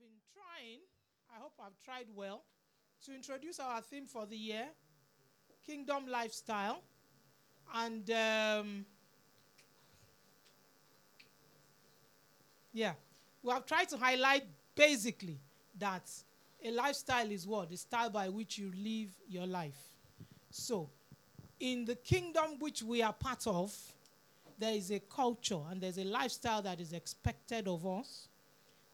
been trying, I hope I've tried well, to introduce our theme for the year Kingdom Lifestyle. And um, yeah, we have tried to highlight basically that a lifestyle is what? The style by which you live your life. So, in the kingdom which we are part of, there is a culture and there's a lifestyle that is expected of us.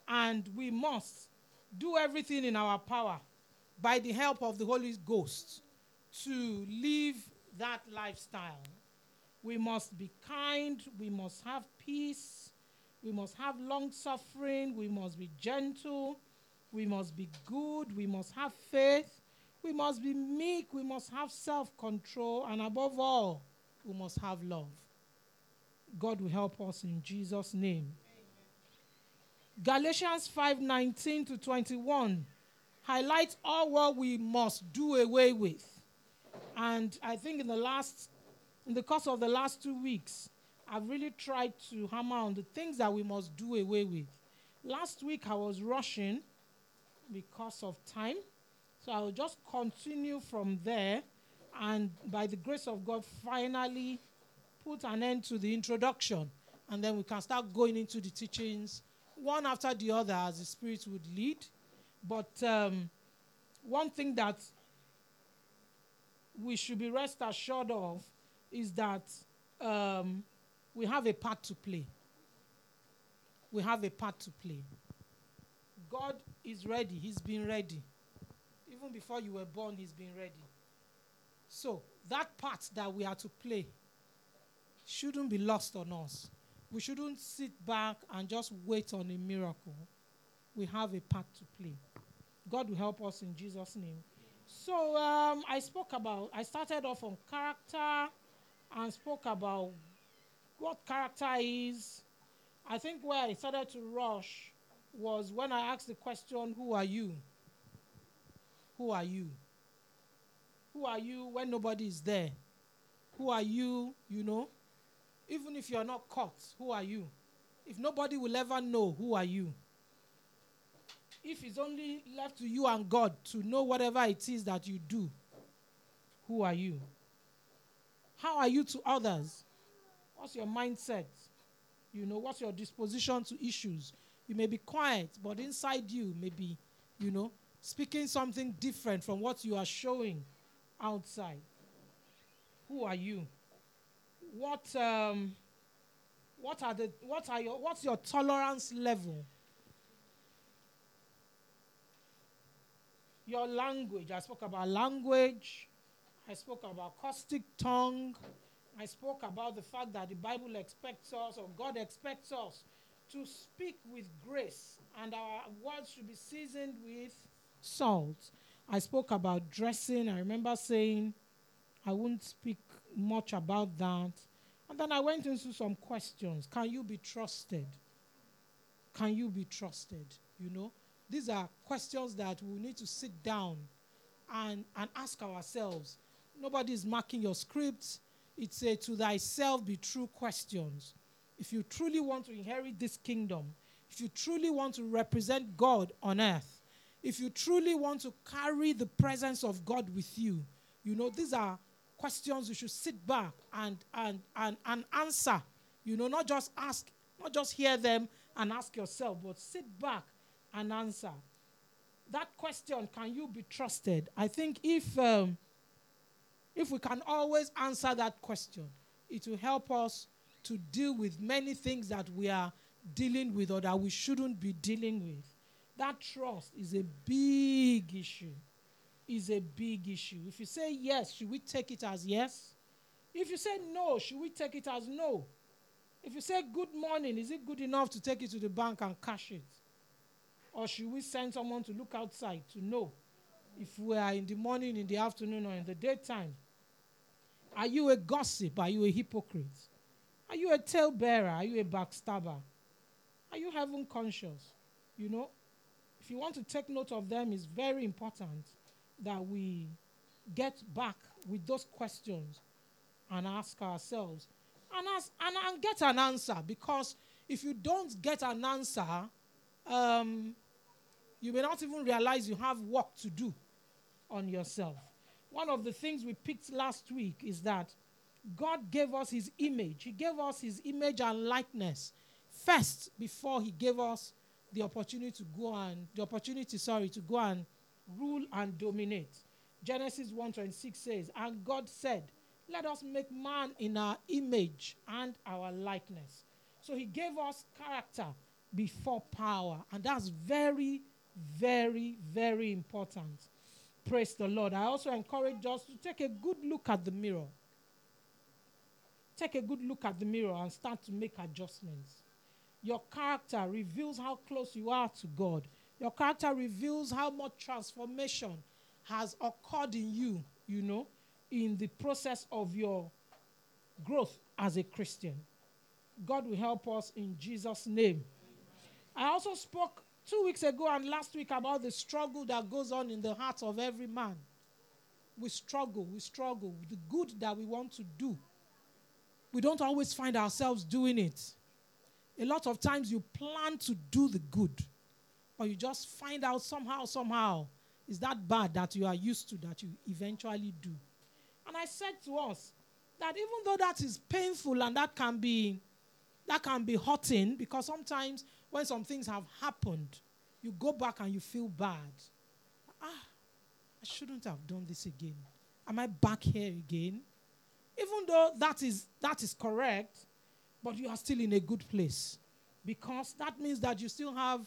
And we must do everything in our power by the help of the Holy Ghost to live that lifestyle. We must be kind, we must have peace, we must have long suffering, we must be gentle, we must be good, we must have faith, we must be meek, we must have self control, and above all, we must have love. God will help us in Jesus' name. Galatians 5:19 to 21 highlights all what we must do away with. And I think in the last in the course of the last 2 weeks, I've really tried to hammer on the things that we must do away with. Last week I was rushing because of time. So I will just continue from there and by the grace of God finally put an end to the introduction and then we can start going into the teachings one after the other as the Spirit would lead. But um, one thing that we should be rest assured of is that um, we have a part to play. We have a part to play. God is ready, He's been ready. Even before you were born, He's been ready. So, that part that we are to play shouldn't be lost on us. We shouldn't sit back and just wait on a miracle. We have a part to play. God will help us in Jesus' name. So um, I spoke about, I started off on character and spoke about what character is. I think where I started to rush was when I asked the question, Who are you? Who are you? Who are you when nobody is there? Who are you, you know? Even if you're not caught, who are you? If nobody will ever know, who are you? If it's only left to you and God to know whatever it is that you do, who are you? How are you to others? What's your mindset? You know, what's your disposition to issues? You may be quiet, but inside you may be, you know, speaking something different from what you are showing outside. Who are you? What um, what are the what are your what's your tolerance level? Your language. I spoke about language. I spoke about caustic tongue. I spoke about the fact that the Bible expects us, or God expects us, to speak with grace, and our words should be seasoned with salt. I spoke about dressing. I remember saying, I won't speak much about that. And then I went into some questions. Can you be trusted? Can you be trusted? You know, these are questions that we need to sit down and, and ask ourselves. Nobody is marking your script. It's a to thyself be true questions. If you truly want to inherit this kingdom, if you truly want to represent God on earth, if you truly want to carry the presence of God with you, you know, these are questions you should sit back and, and, and, and answer. You know, not just ask, not just hear them and ask yourself, but sit back and answer. That question, can you be trusted? I think if, um, if we can always answer that question, it will help us to deal with many things that we are dealing with or that we shouldn't be dealing with. That trust is a big issue is a big issue. If you say yes, should we take it as yes? If you say no, should we take it as no? If you say good morning, is it good enough to take it to the bank and cash it? Or should we send someone to look outside to know if we are in the morning, in the afternoon, or in the daytime? Are you a gossip? Are you a hypocrite? Are you a talebearer? Are you a backstabber? Are you heaven conscious? You know, if you want to take note of them, it's very important that we get back with those questions and ask ourselves and, ask, and, and get an answer because if you don't get an answer, um, You may not even realize you have work to do on yourself. One of the things we picked last week is that God gave us his image. He gave us his image and likeness first before he gave us the opportunity to go and the opportunity, sorry, to go and rule and dominate. Genesis 1:26 says, "And God said, let us make man in our image and our likeness." So he gave us character before power, and that's very very very important. Praise the Lord. I also encourage us to take a good look at the mirror. Take a good look at the mirror and start to make adjustments. Your character reveals how close you are to God. Your character reveals how much transformation has occurred in you, you know, in the process of your growth as a Christian. God will help us in Jesus' name. I also spoke two weeks ago and last week about the struggle that goes on in the heart of every man. We struggle, we struggle with the good that we want to do. We don't always find ourselves doing it. A lot of times you plan to do the good, but you just find out somehow, somehow, is that bad that you are used to that you eventually do. And I said to us that even though that is painful and that can be that can be hurting because sometimes when some things have happened, you go back and you feel bad. Ah, I shouldn't have done this again. Am I back here again? Even though that is that is correct, but you are still in a good place. Because that means that you still have,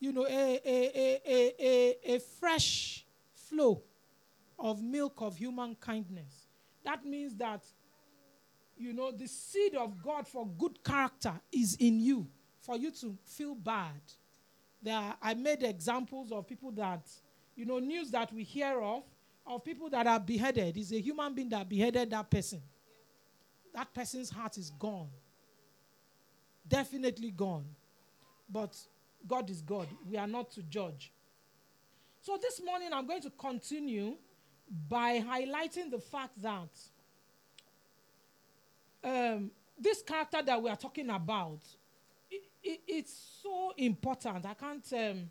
you know, a, a, a, a, a, fresh flow of milk of human kindness. That means that, you know, the seed of God for good character is in you for you to feel bad. There are, I made examples of people that, you know, news that we hear of, of people that are beheaded. Is a human being that beheaded that person. That person's heart is gone. Definitely gone. But God is God. We are not to judge. So this morning I'm going to continue by highlighting the fact that um, this character that we are talking about it, it's so important. I can't, um,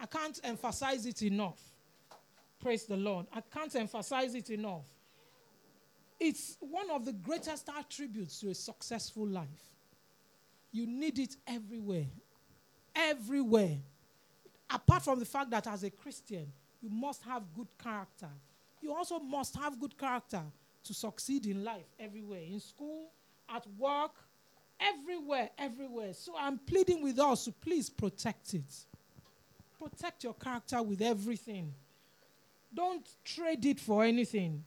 I can't emphasize it enough. Praise the Lord. I can't emphasize it enough. It's one of the greatest attributes to a successful life. You need it everywhere. Everywhere. Apart from the fact that as a Christian, you must have good character. You also must have good character to succeed in life everywhere in school, at work, everywhere, everywhere. So I'm pleading with us to please protect it. Protect your character with everything. Don't trade it for anything.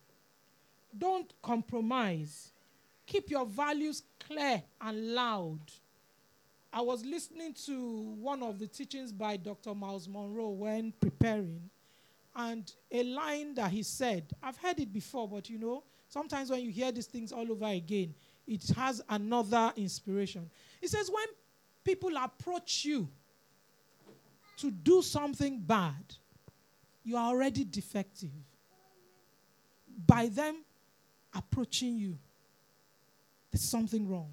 Don't compromise. Keep your values clear and loud. I was listening to one of the teachings by Dr. Myles Munroe when preparing, and a line that he said, I've heard it before, but you know, sometimes when you hear these things all over again, it has another inspiration. He says, when people approach you to do something bad, you are already defective. By them approaching you, there's something wrong.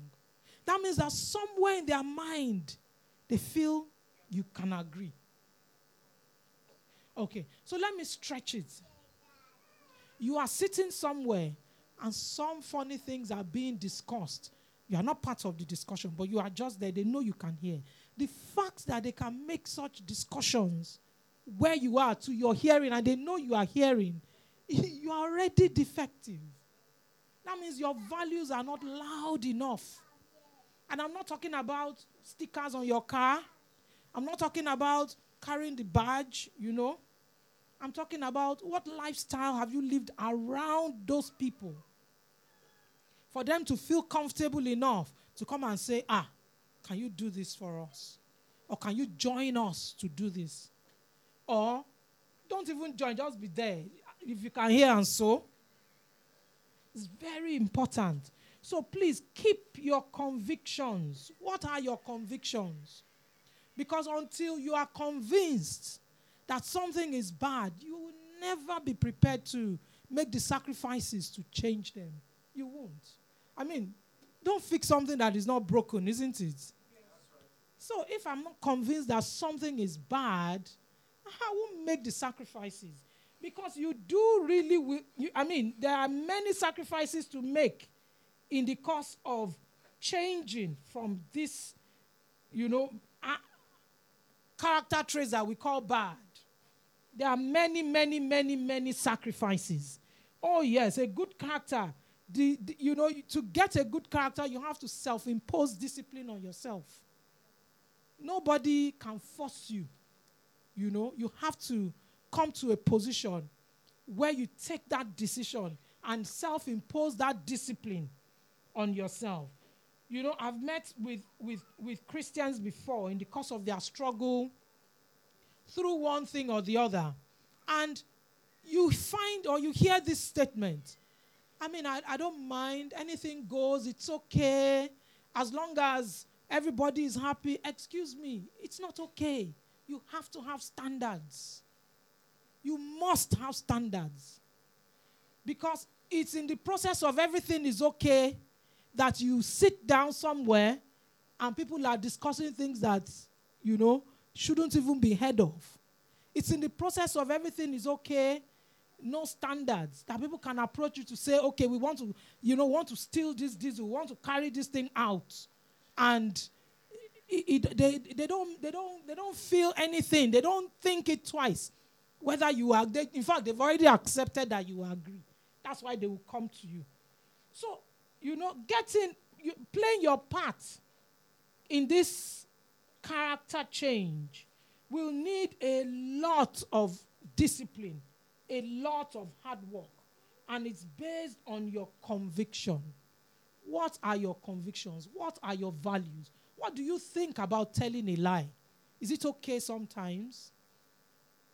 That means that somewhere in their mind, they feel you can agree. Okay, so let me stretch it. You are sitting somewhere and some funny things are being discussed. You are not part of the discussion, but you are just there. They know you can hear. The fact that they can make such discussions where you are to your hearing and they know you are hearing, you are already defective. That means your values are not loud enough. And I'm not talking about stickers on your car. I'm not talking about carrying the badge, you know. I'm talking about what lifestyle have you lived around those people for them to feel comfortable enough to come and say, Ah, can you do this for us? Or can you join us to do this? Or don't even join, just be there. If you can hear and so, it's very important. So please keep your convictions. What are your convictions? Because until you are convinced that something is bad, you will never be prepared to make the sacrifices to change them. You won't. I mean, don't fix something that is not broken, isn't it? So if I'm not convinced that something is bad, I won't make the sacrifices. Because you do really, you, I mean, there are many sacrifices to make in the course of changing from this, you know, character traits that we call bad. There are many, many, many, many sacrifices. Oh, yes, a good character. The, the- you know, to get a good character, you have to self impose discipline on yourself. Nobody can force you. You know, you have to come to a position where you take that decision and self impose that discipline on yourself. You know, I've met with, with, with Christians before in the course of their struggle through one thing or the other. And you find or you hear this statement I mean, I, I don't mind. Anything goes. It's okay. As long as everybody is happy. Excuse me. It's not okay. You have to have standards. You must have standards. Because it's in the process of everything is okay that you sit down somewhere and people are discussing things that, you know, shouldn't even be heard of. It's in the process of everything is okay no standards that people can approach you to say, okay, we want to, you know, want to steal this diesel, we want to carry this thing out, and it, it, they, they don't they don't they don't feel anything. They don't think it twice whether you are. They, in fact, they've already accepted that you agree. That's why they will come to you. So you know, getting you, playing your part in this character change will need a lot of discipline a lot of hard work and it's based on your conviction. What are your convictions? What are your values? What do you think about telling a lie? Is it okay sometimes?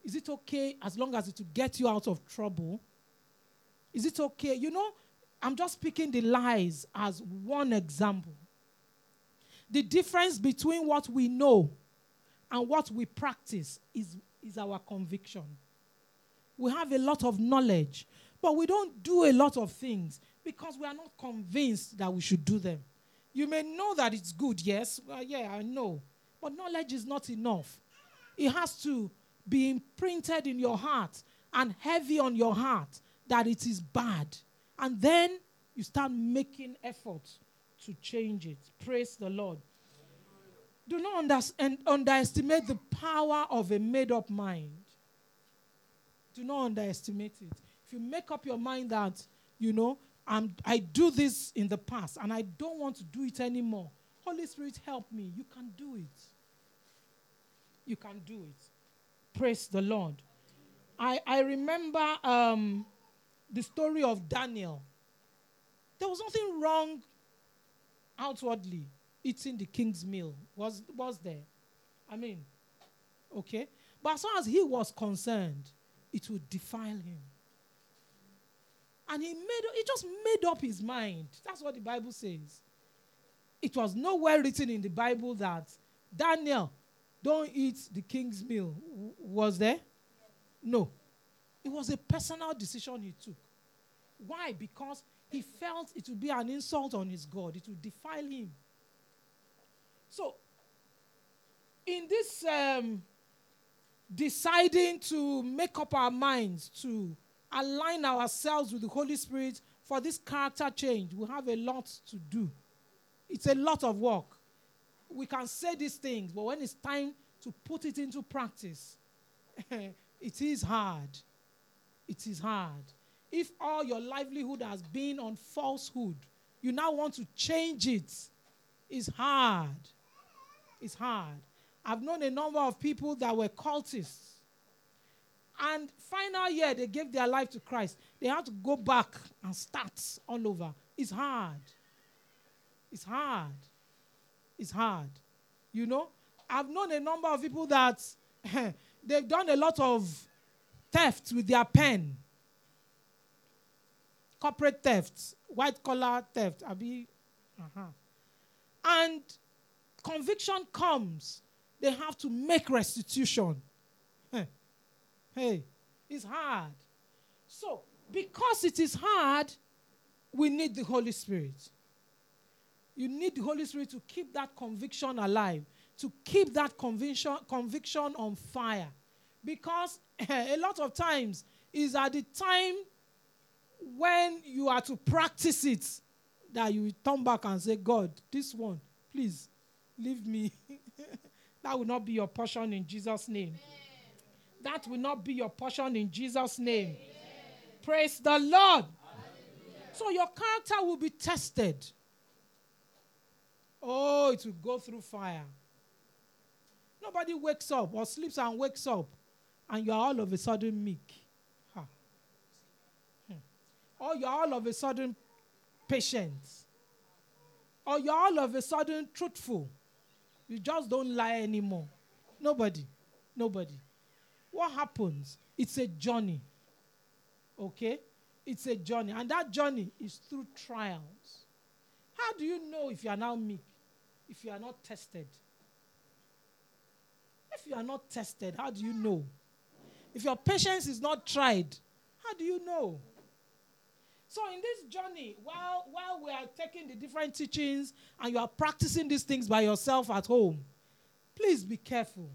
Is it okay as long as it will get you out of trouble? Is it okay? You know, I'm just picking the lies as one example. The difference between what we know and what we practice is, is our conviction. We have a lot of knowledge, but we don't do a lot of things because we are not convinced that we should do them. You may know that it's good, yes. Well, yeah, I know. But knowledge is not enough. It has to be imprinted in your heart and heavy on your heart that it is bad. And then you start making efforts to change it. Praise the Lord. Do not under- underestimate the power of a made up mind. Do not underestimate it. If you make up your mind that, you know, I'm, I do this in the past and I don't want to do it anymore, Holy Spirit, help me. You can do it. You can do it. Praise the Lord. I, I remember um, the story of Daniel. There was nothing wrong outwardly eating the king's meal, was, was there? I mean, okay? But as far as he was concerned, it would defile him. And he made he just made up his mind. That's what the Bible says. It was nowhere written in the Bible that Daniel, don't eat the king's meal. Was there? No. It was a personal decision he took. Why? Because he felt it would be an insult on his God, it would defile him. So, in this um, deciding to make up our minds to align ourselves with the Holy Spirit for this character change, we have a lot to do. It's a lot of work. We can say these things, but when it's time to put it into practice, it is hard. It is hard. If all your livelihood has been on falsehood, you now want to change it, it's hard. It's hard. I've known a number of people that were cultists. And final year, they gave their life to Christ. They had to go back and start all over. It's hard. It's hard. It's hard. You know, I've known a number of people that they've done a lot of theft with their pen. Corporate theft, white collar theft. Abi, uh-huh. And conviction comes they have to make restitution. Hey, hey, it's hard. So, because it is hard, we need the Holy Spirit. You need the Holy Spirit to keep that conviction alive to keep that conviction, conviction on fire. Because a lot of times is at the time when you are to practice it that you turn back and say, God, this one, please leave me. that will not be your portion in Jesus' name. Amen. That will not be your portion in Jesus' name. Amen. Praise the Lord. Hallelujah. So your character will be tested. Oh, it will go through fire. Nobody wakes up or sleeps and wakes up, and you are all of a sudden meek. Huh. Hmm. Or you are all of a sudden patient. Or you're all of a sudden truthful. You just don't lie anymore. Nobody. Nobody. What happens? It's a journey. Okay? It's a journey. And that journey is through trials. How do you know if you are now meek? If you are not tested? If you are not tested, how do you know? If your patience is not tried, how do you know? So in this journey, while while we are taking the different teachings and you are practicing these things by yourself at home, please be careful.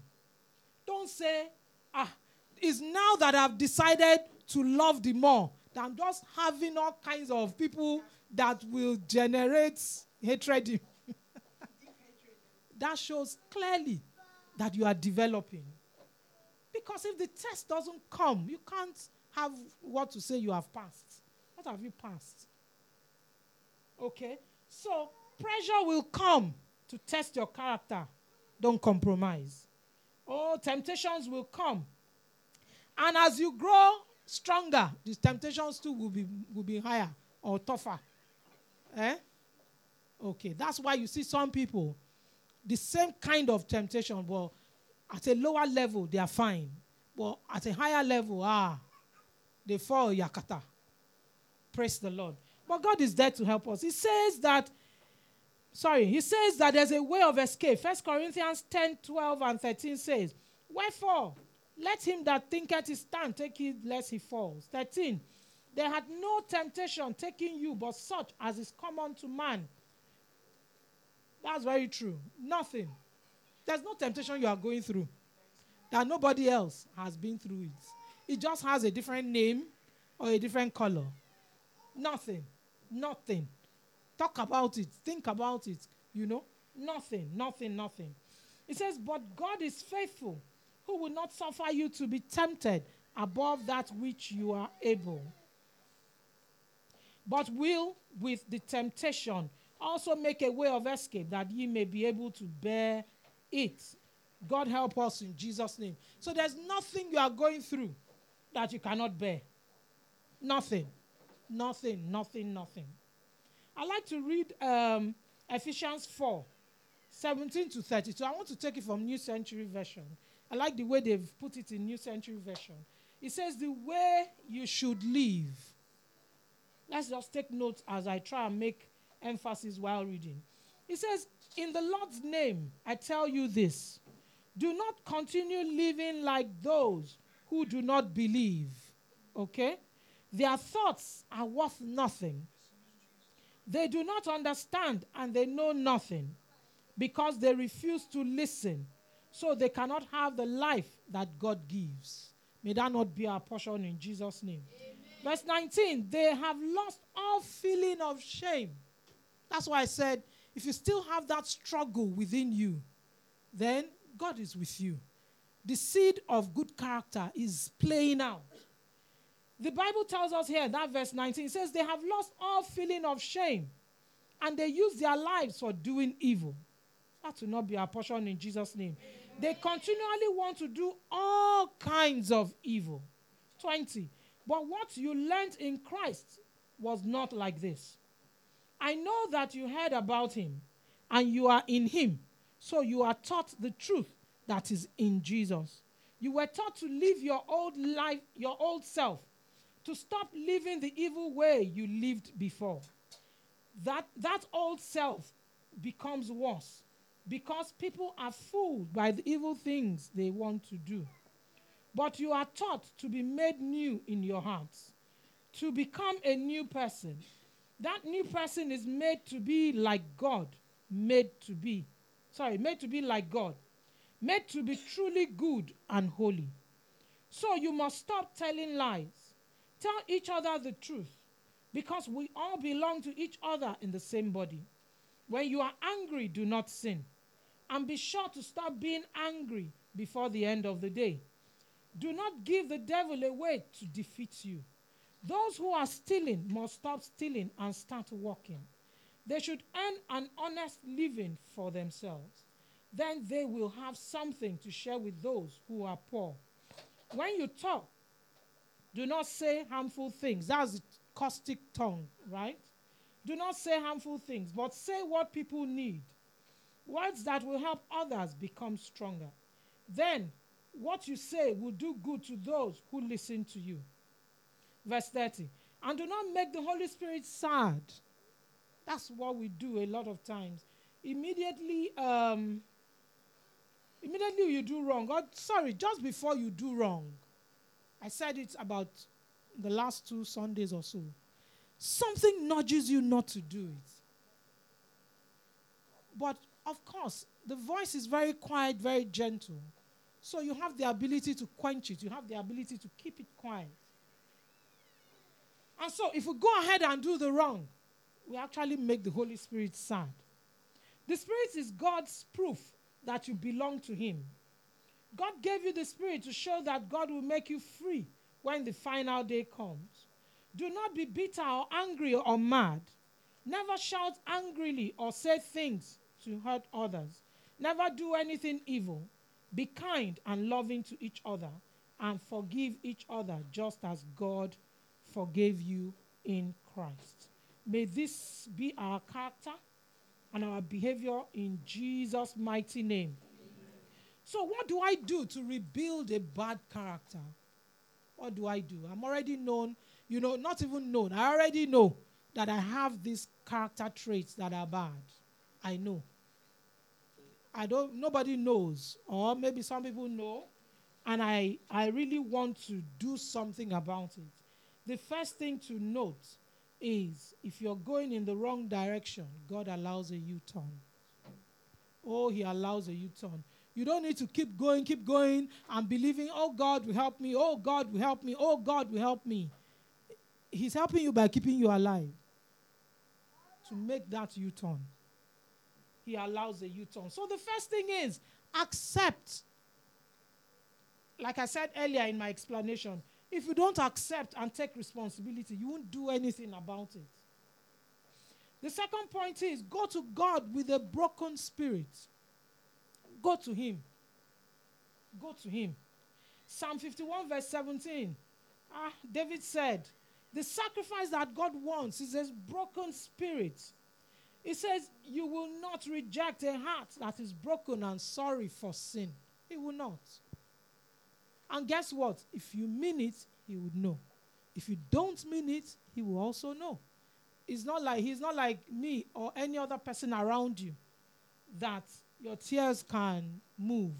Don't say, ah, it's now that I've decided to love the more that I'm just having all kinds of people that will generate hatred. that shows clearly that you are developing. Because if the test doesn't come, you can't have what to say you have passed. What have you passed? Okay? So, pressure will come to test your character. Don't compromise. Oh, temptations will come. And as you grow stronger, these temptations too will be, will be higher or tougher. Eh? Okay, that's why you see some people, the same kind of temptation, but at a lower level, they are fine. But at a higher level, ah, they fall yakata. Praise the Lord. But God is there to help us. He says that, sorry, he says that there's a way of escape. First Corinthians 10, 12, and 13 says, Wherefore, let him that thinketh he stand take heed lest he falls. 13. There had no temptation taking you but such as is common to man. That's very true. Nothing. There's no temptation you are going through that nobody else has been through it. It just has a different name or a different color. Nothing. Nothing. Talk about it. Think about it. You know? Nothing. Nothing. Nothing. It says, But God is faithful, who will not suffer you to be tempted above that which you are able. But will, with the temptation, also make a way of escape that ye may be able to bear it. God help us in Jesus' name. So there's nothing you are going through that you cannot bear. Nothing. Nothing, nothing, nothing. I like to read um, Ephesians 4 17 to 32. I want to take it from New Century Version. I like the way they've put it in New Century Version. It says, The way you should live. Let's just take notes as I try and make emphasis while reading. It says, In the Lord's name, I tell you this do not continue living like those who do not believe. Okay? Their thoughts are worth nothing. They do not understand and they know nothing because they refuse to listen. So they cannot have the life that God gives. May that not be our portion in Jesus' name. Amen. Verse 19, they have lost all feeling of shame. That's why I said, if you still have that struggle within you, then God is with you. The seed of good character is playing out. The Bible tells us here, that verse 19 says, they have lost all feeling of shame and they use their lives for doing evil. That will not be our portion in Jesus' name. They continually want to do all kinds of evil. 20. But what you learned in Christ was not like this. I know that you heard about him and you are in him, so you are taught the truth that is in Jesus. You were taught to live your old life, your old self to stop living the evil way you lived before. That, that old self becomes worse because people are fooled by the evil things they want to do. But you are taught to be made new in your hearts, to become a new person. That new person is made to be like God, made to be. Sorry, made to be like God. Made to be truly good and holy. So you must stop telling lies. Tell each other the truth because we all belong to each other in the same body. When you are angry, do not sin. And be sure to stop being angry before the end of the day. Do not give the devil a way to defeat you. Those who are stealing must stop stealing and start working. They should earn an honest living for themselves. Then they will have something to share with those who are poor. When you talk, do not say harmful things. That's a caustic tongue, right? Do not say harmful things, but say what people need. Words that will help others become stronger. Then what you say will do good to those who listen to you. Verse 30. And do not make the Holy Spirit sad. That's what we do a lot of times. Immediately, um, immediately you do wrong. God, sorry, just before you do wrong. I said it about the last two Sundays or so. Something nudges you not to do it. But of course, the voice is very quiet, very gentle. So you have the ability to quench it, you have the ability to keep it quiet. And so, if we go ahead and do the wrong, we actually make the Holy Spirit sad. The Spirit is God's proof that you belong to Him. God gave you the Spirit to show that God will make you free when the final day comes. Do not be bitter or angry or mad. Never shout angrily or say things to hurt others. Never do anything evil. Be kind and loving to each other and forgive each other just as God forgave you in Christ. May this be our character and our behavior in Jesus' mighty name. So, what do I do to rebuild a bad character? What do I do? I'm already known, you know, not even known. I already know that I have these character traits that are bad. I know. I don't nobody knows or maybe some people know and I I really want to do something about it. The first thing to note is if you're going in the wrong direction, God allows a U-turn. Oh, he allows a U-turn. You don't need to keep going, keep going, and believing, oh, God will help me, oh, God will help me, oh, God will help me. He's helping you by keeping you alive to make that U turn. He allows a U turn. So the first thing is accept. Like I said earlier in my explanation, if you don't accept and take responsibility, you won't do anything about it. The second point is go to God with a broken spirit. Go to Him. Go to Him. Psalm 51, verse 17. Ah, David said, The sacrifice that God wants is a broken spirit. He says, You will not reject a heart that is broken and sorry for sin. He will not. And guess what? If you mean it, he would know. If you don't mean it, he will also know. It's not like he's not like me or any other person around you that your tears can move.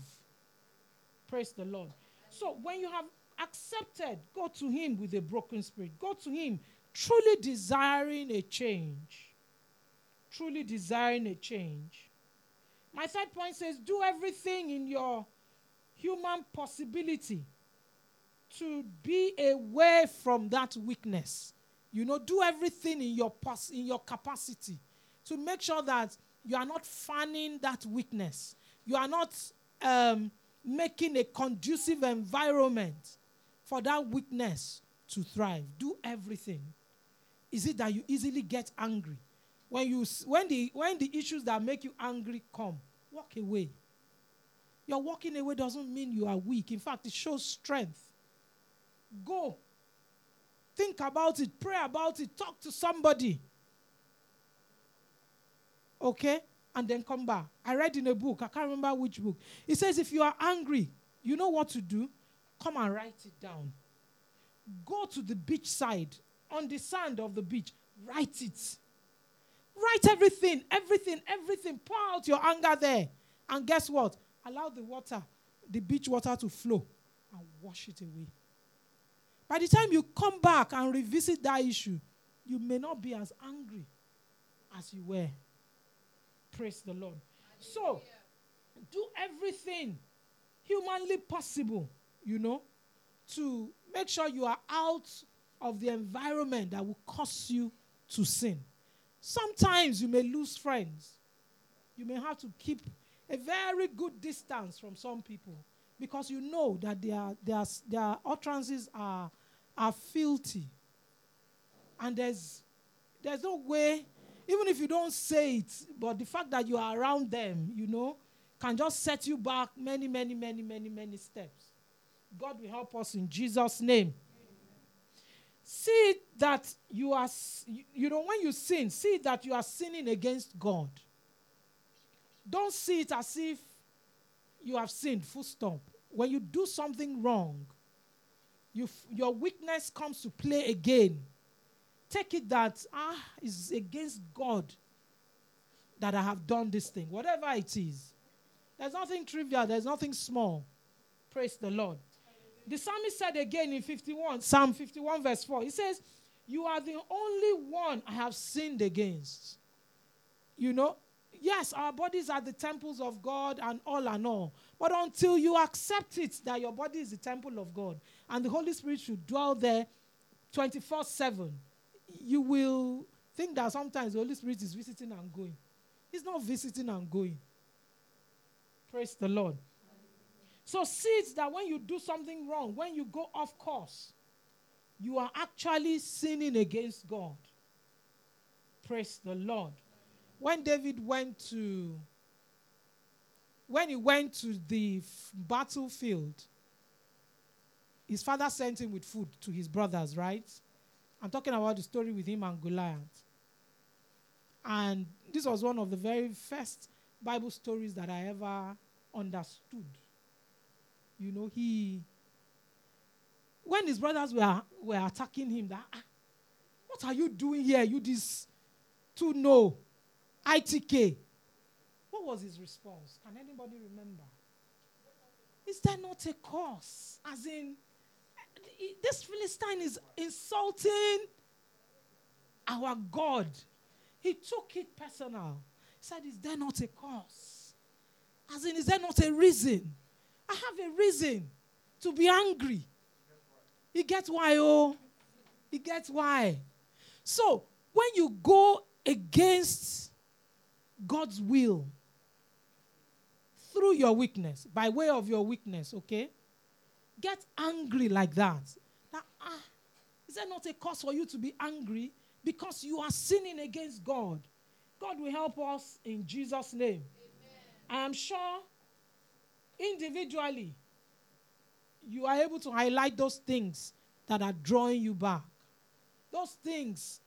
Praise the Lord. So when you have accepted, go to Him with a broken spirit. Go to Him truly desiring a change. Truly desiring a change. My third point says do everything in your human possibility to be away from that weakness. You know, do everything in your, pos- in your capacity to make sure that you are not fanning that weakness. You are not um, making a conducive environment for that weakness to thrive. Do everything. Is it that you easily get angry? When, you, when, the, when the issues that make you angry come, walk away. Your walking away doesn't mean you are weak. In fact, it shows strength. Go. Think about it, pray about it, talk to somebody okay, and then come back. I read in a book, I can't remember which book. It says, if you are angry, you know what to do? Come and write it down. Go to the beach side, on the sand of the beach, write it. Write everything, everything, everything. Pour out your anger there. And guess what? Allow the water, the beach water to flow and wash it away. By the time you come back and revisit that issue, you may not be as angry as you were. Praise the Lord. So, do everything humanly possible, you know, to make sure you are out of the environment that will cause you to sin. Sometimes you may lose friends. You may have to keep a very good distance from some people because you know that their, their, their utterances are, are filthy. And there's, there's no way, even if you don't say it, but the fact that you are around them, you know, can just set you back many, many, many, many, many steps. God will help us in Jesus' name. See that you are, you know, when you sin, see that you are sinning against God. Don't see it as if you have sinned, full stop. When you do something wrong, you your weakness comes to play again. Take it that, ah, it's against God that I have done this thing, whatever it is. There's nothing trivial, there's nothing small. Praise the Lord. The psalmist said again in 51, Psalm 51, verse 4, he says, You are the only one I have sinned against. You know, yes, our bodies are the temples of God and all and all. But until you accept it that your body is the temple of God and the Holy Spirit should dwell there 24 7, you will think that sometimes the Holy Spirit is visiting and going. He's not visiting and going. Praise the Lord. So, seeds that when you do something wrong, when you go off course, you are actually sinning against God. Praise the Lord. When David went to when he went to the f- battlefield, his father sent him with food to his brothers, right? I'm talking about the story with him and Goliath. And this was one of the very first Bible stories that I ever understood. You know, he, when his brothers were, were attacking him, that, ah, what are you doing here? You this to know ITK. What was his response? Can anybody remember? Is there not a cause? As in, eh, this Philistine is insulting our God. He took it personal. He said, Is there not a cause? As in, is there not a reason? I have a reason to be angry. You get why, oh? You get why. So, when you go against God's will through your weakness, by way of your weakness, okay? Get angry like that. Now, ah, is there not a cause for you to be angry? Because you are sinning against God. God will help us in Jesus' name. I am sure individually you are able to highlight those things that are drawing you back. Those things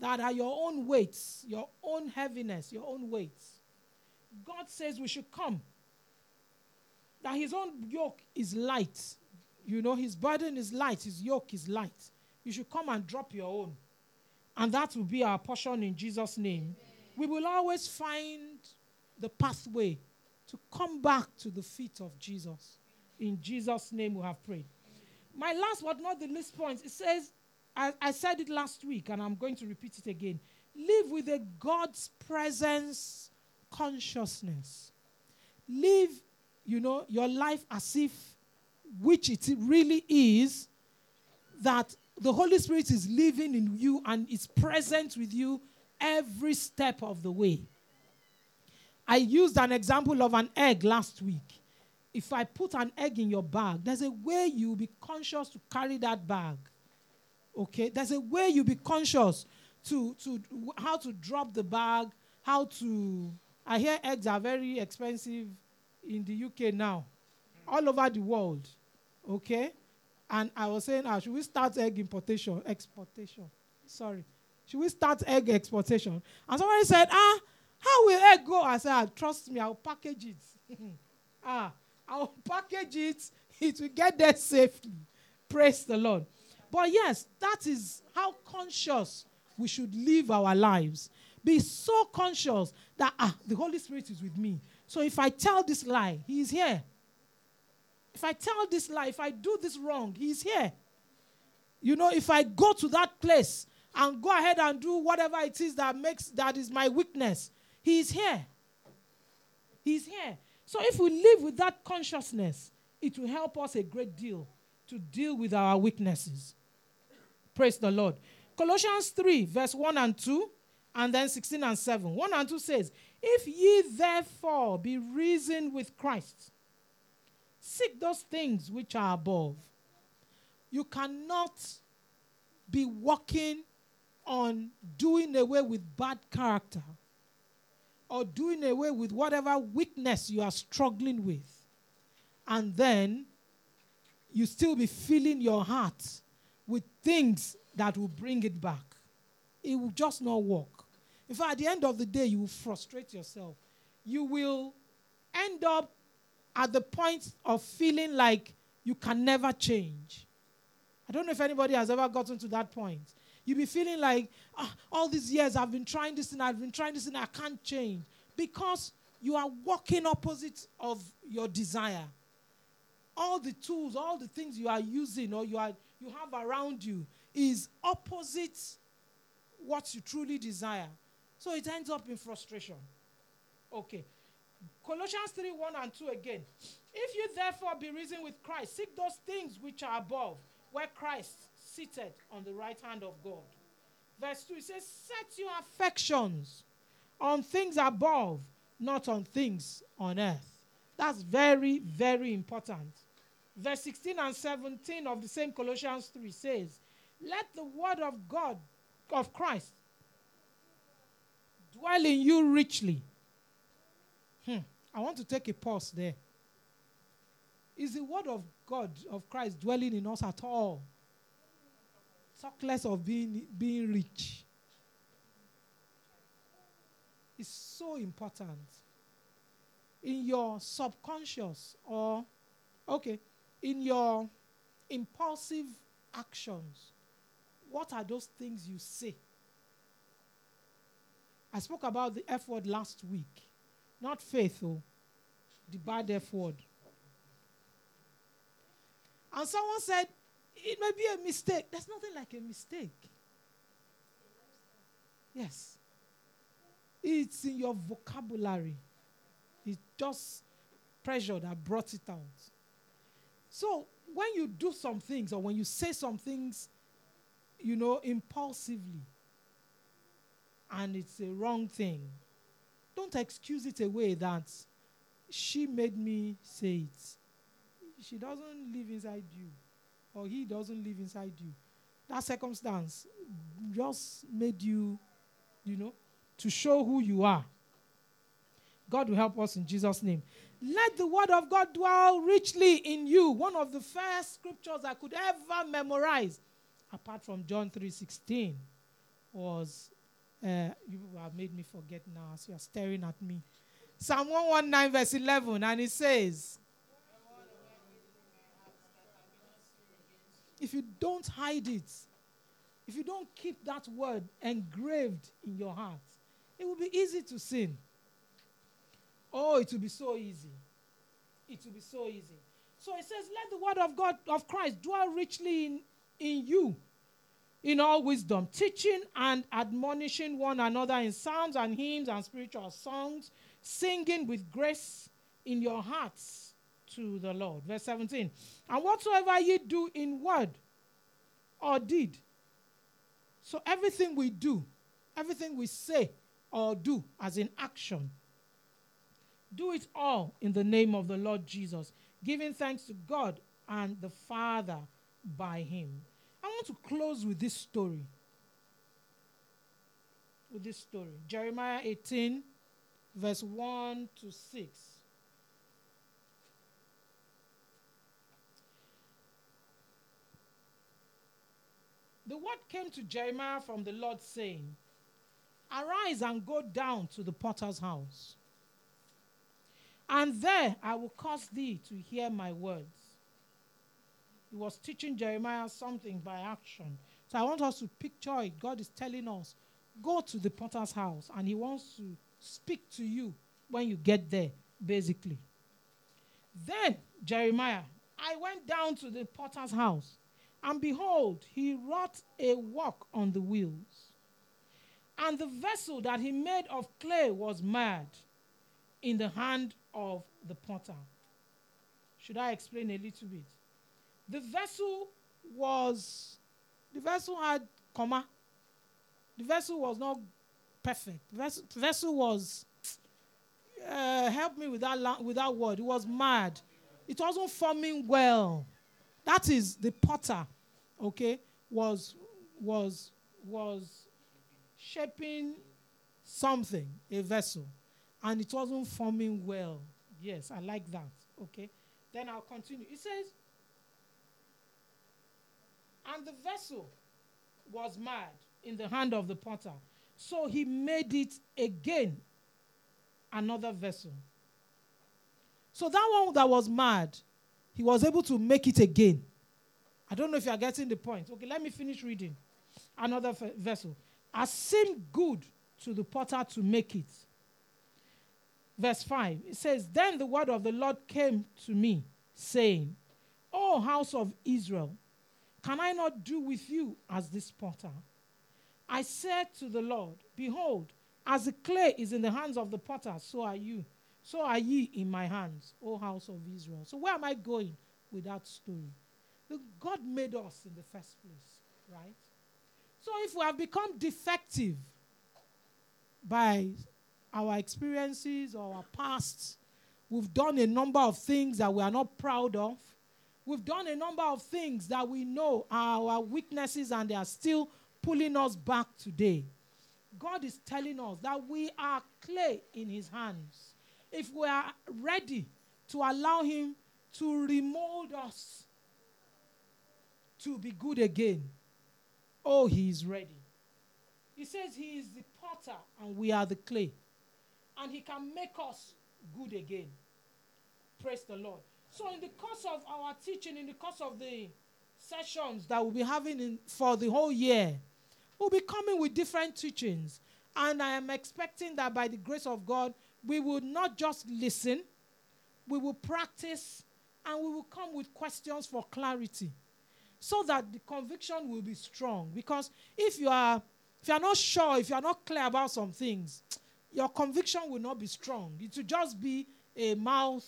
that are your own weights, your own heaviness, your own weights. God says we should come. That his own yoke is light. You know, his burden is light, his yoke is light. You should come and drop your own. And that will be our portion in Jesus' name. We will always find the pathway to come back to the feet of Jesus. In Jesus' name we have prayed. My last but not the least point, it says, I, I said it last week and I'm going to repeat it again. Live with a God's presence consciousness. Live, you know, your life as if, which it really is, that the Holy Spirit is living in you and is present with you every step of the way. I used an example of an egg last week. If I put an egg in your bag, there's a way you'll be conscious to carry that bag. Okay? There's a way you'll be conscious to, to how to drop the bag, how to. I hear eggs are very expensive in the UK now, all over the world. Okay? And I was saying, ah, should we start egg importation, exportation? Sorry. Should we start egg exportation? And somebody said, ah, how will egg go? I said, ah, trust me, I'll package it. ah, I'll package it. It will get there safely. Praise the Lord. But yes, that is how conscious we should live our lives. Be so conscious that ah, the Holy Spirit is with me. So if I tell this lie, He is here. If I tell this lie, if I do this wrong, He is here. You know, if I go to that place and go ahead and do whatever it is that makes that is my weakness, he is here. He's here. So if we live with that consciousness, it will help us a great deal to deal with our weaknesses. Praise the Lord. Colossians 3, verse 1 and 2, and then 16 and 7. 1 and 2 says, If ye therefore be risen with Christ, seek those things which are above. You cannot be walking on doing away with bad character or doing away with whatever weakness you are struggling with. And then you still be filling your heart with things that will bring it back. It will just not work. In fact, at the end of the day, you will frustrate yourself. You will end up at the point of feeling like you can never change. I don't know if anybody has ever gotten to that point. You'll be feeling like, oh, all these years I've been trying this and I've been trying this and I can't change. Because you are walking opposite of your desire. All the tools, all the things you are using or you, are, you have around you is opposite what you truly desire. So it ends up in frustration. Okay. Colossians 3 1 and 2 again. If you therefore be risen with Christ, seek those things which are above, where Christ seated on the right hand of God. Verse 2 it says, Set your affections on things above, not on things on earth. That's very, very important. Verse 16 and 17 of the same Colossians 3 says, Let the word of God, of Christ, dwell in you richly. Hmm. I want to take a pause there. Is the word of God, of Christ, dwelling in us at all? Talk less of being, being rich. It's so important. In your subconscious or, okay, in your impulsive actions, what are those things you say? I spoke about the F word last week. Not faith, oh, the bad F word. And someone said, it may be a mistake. There's nothing like a mistake. Yes. It's in your vocabulary. It's just pressure that brought it out. So when you do some things or when you say some things, you know, impulsively, and it's a wrong thing, don't excuse it away that she made me say it. She doesn't live inside you or he doesn't live inside you. That circumstance just made you, you know, to show who you are. God will help us in Jesus' name. Let the word of God dwell richly in you. One of the first scriptures I could ever memorize, apart from John 3:16, was uh, you have made me forget now as you are staring at me. Psalm 119, verse 11, and it says, if you don't hide it, if you don't keep that word engraved in your heart, it will be easy to sin. Oh, it will be so easy. It will be so easy. So it says, Let the word of God, of Christ, dwell richly in, in you, in all wisdom, teaching and admonishing one another in psalms and hymns and spiritual songs, singing with grace in your hearts to the Lord. Verse 17. And whatsoever ye do in word or deed. So everything we do, everything we say or do, as in action, do it all in the name of the Lord Jesus, giving thanks to God and the Father by Him. I want to close with this story. With this story Jeremiah 18, verse 1 to 6. The word came to Jeremiah from the Lord, saying, Arise and go down to the potter's house, and there I will cause thee to hear my words. He was teaching Jeremiah something by action. So I want us to picture it. God is telling us, Go to the potter's house, and He wants to speak to you when you get there, basically. Then, Jeremiah, I went down to the potter's house and behold, he wrought a work on the wheels. And the vessel that he made of clay was mad in the hand of the potter. Should I explain a little bit? The vessel was, the vessel had comma. The vessel was not perfect. The vessel, vessel was, uh, help me with that, la- with that word. It was mad. It wasn't forming well. That is the potter, okay, was, was, was shaping something, a vessel, and it wasn't forming well. Yes, I like that. Okay. Then I'll continue. It says, and the vessel was mad in the hand of the potter. So he made it again another vessel. So that one that was mad, he was able to make it again. I don't know if you are getting the point. Okay, let me finish reading. Another v- vessel. As seemed good to the potter to make it. Verse 5. It says, Then the word of the Lord came to me, saying, O house of Israel, can I not do with you as this potter? I said to the Lord, Behold, as the clay is in the hands of the potter, so are you. So are ye in my hands, O house of Israel. So where am I going with that story? Look, God made us in the first place, right? So if we have become defective by our experiences or our past, we've done a number of things that we are not proud of. We've done a number of things that we know are our weaknesses and they are still pulling us back today. God is telling us that we are clay in His hands. If we are ready to allow Him to remold us to be good again, oh, He is ready. He says He is the potter and we are the clay. And He can make us good again. Praise the Lord. So, in the course of our teaching, in the course of the sessions that we'll be having in, for the whole year, we'll be coming with different teachings. And I am expecting that by the grace of God, we will not just listen, we will practice, and we will come with questions for clarity so that the conviction will be strong. Because if you are if you are not sure, if you are not clear about some things, your conviction will not be strong. It will just be a mouth,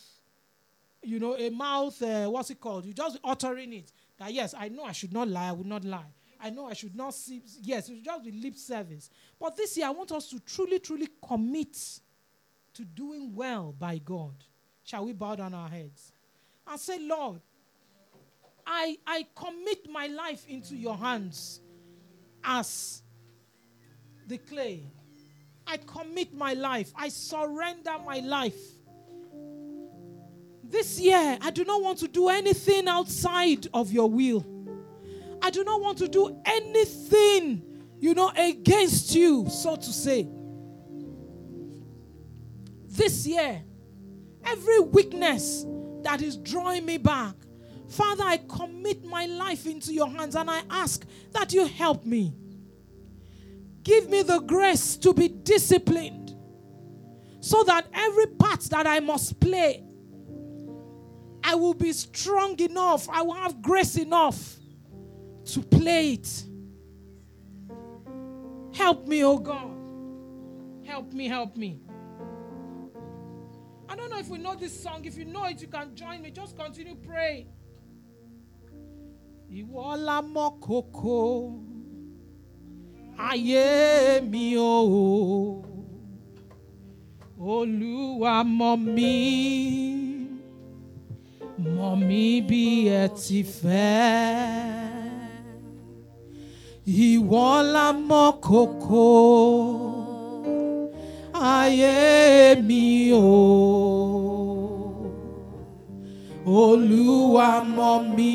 you know, a mouth, uh, what's it called? You just uttering it. That yes, I know I should not lie, I will not lie. I know I should not see. Yes, it will just be lip service. But this year, I want us to truly, truly commit to doing well by God. Shall we bow down our heads and say, Lord, I, I commit my life into your hands as the clay. I commit my life. I surrender my life. This year, I do not want to do anything outside of your will. I do not want to do anything, you know, against you, so to say. This year, every weakness that is drawing me back, Father, I commit my life into your hands and I ask that you help me. Give me the grace to be disciplined so that every part that I must play, I will be strong enough, I will have grace enough to play it. Help me, oh God. Help me, help me. I don't know if we know this song. If you know it, you can join me. Just continue praying. Ìwọ la mọ̀ kókó ayé mi o. Olúwa mọ̀ mí, mọ̀ mí bí ẹ ti fẹ́. Ìwọ la mọ̀ kókó ayé mi o. Olúwa mọ̀ mí,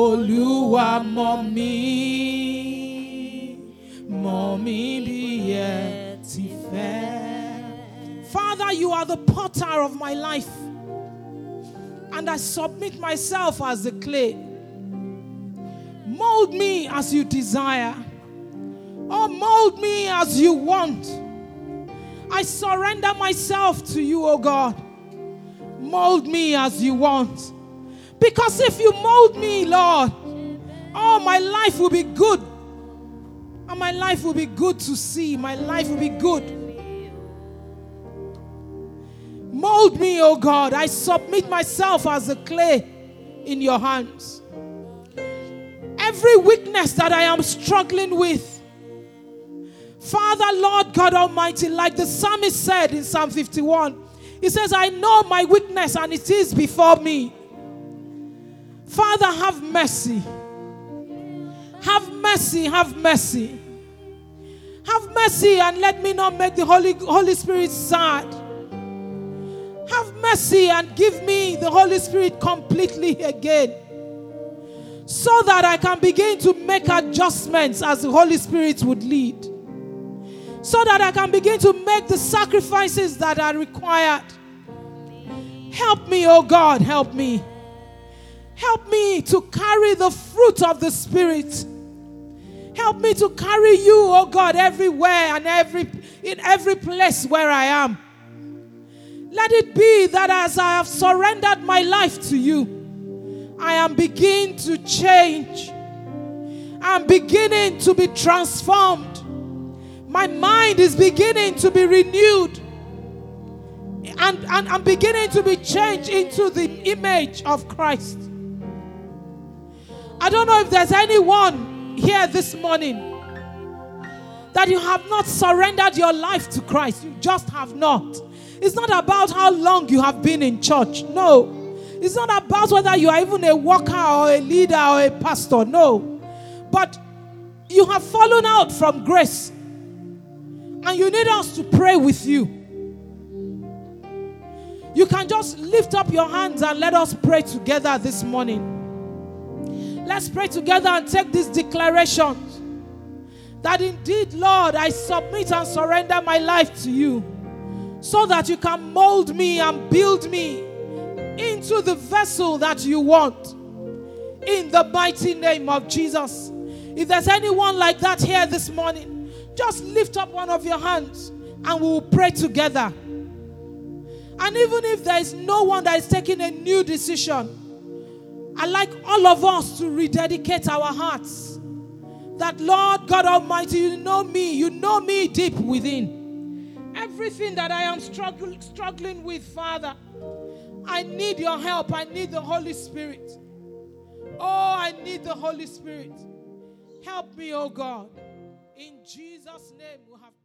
Olúwa mọ̀ mí, mọ̀ mí bí ẹ ti fẹ́. Father, you are the potter of my life, and I submit myself as the clay. Mold me as you desire. Oh, mold me as you want. I surrender myself to you, oh God. Mold me as you want. Because if you mold me, Lord, oh, my life will be good. And my life will be good to see. My life will be good. Mold me, oh God. I submit myself as a clay in your hands. Every weakness that I am struggling with, Father, Lord God Almighty, like the psalmist said in Psalm 51, he says, I know my weakness and it is before me. Father, have mercy. Have mercy, have mercy. Have mercy and let me not make the Holy, Holy Spirit sad. Have mercy and give me the Holy Spirit completely again. So that I can begin to make adjustments as the Holy Spirit would lead. So that I can begin to make the sacrifices that are required. Help me, oh God, help me. Help me to carry the fruit of the Spirit. Help me to carry you, oh God, everywhere and every in every place where I am. Let it be that as I have surrendered my life to you, I am beginning to change. I'm beginning to be transformed. My mind is beginning to be renewed. And, and I'm beginning to be changed into the image of Christ. I don't know if there's anyone here this morning that you have not surrendered your life to Christ. You just have not. It's not about how long you have been in church. No. It's not about whether you are even a worker or a leader or a pastor. No. But you have fallen out from grace. And you need us to pray with you. You can just lift up your hands and let us pray together this morning. Let's pray together and take this declaration that indeed, Lord, I submit and surrender my life to you so that you can mold me and build me into the vessel that you want. In the mighty name of Jesus. If there's anyone like that here this morning, just lift up one of your hands and we will pray together. And even if there is no one that is taking a new decision, I like all of us to rededicate our hearts. That Lord God Almighty, you know me, you know me deep within. Everything that I am struggle, struggling with, Father, I need your help. I need the Holy Spirit. Oh, I need the Holy Spirit. Help me, oh God. In Jesus' name we have.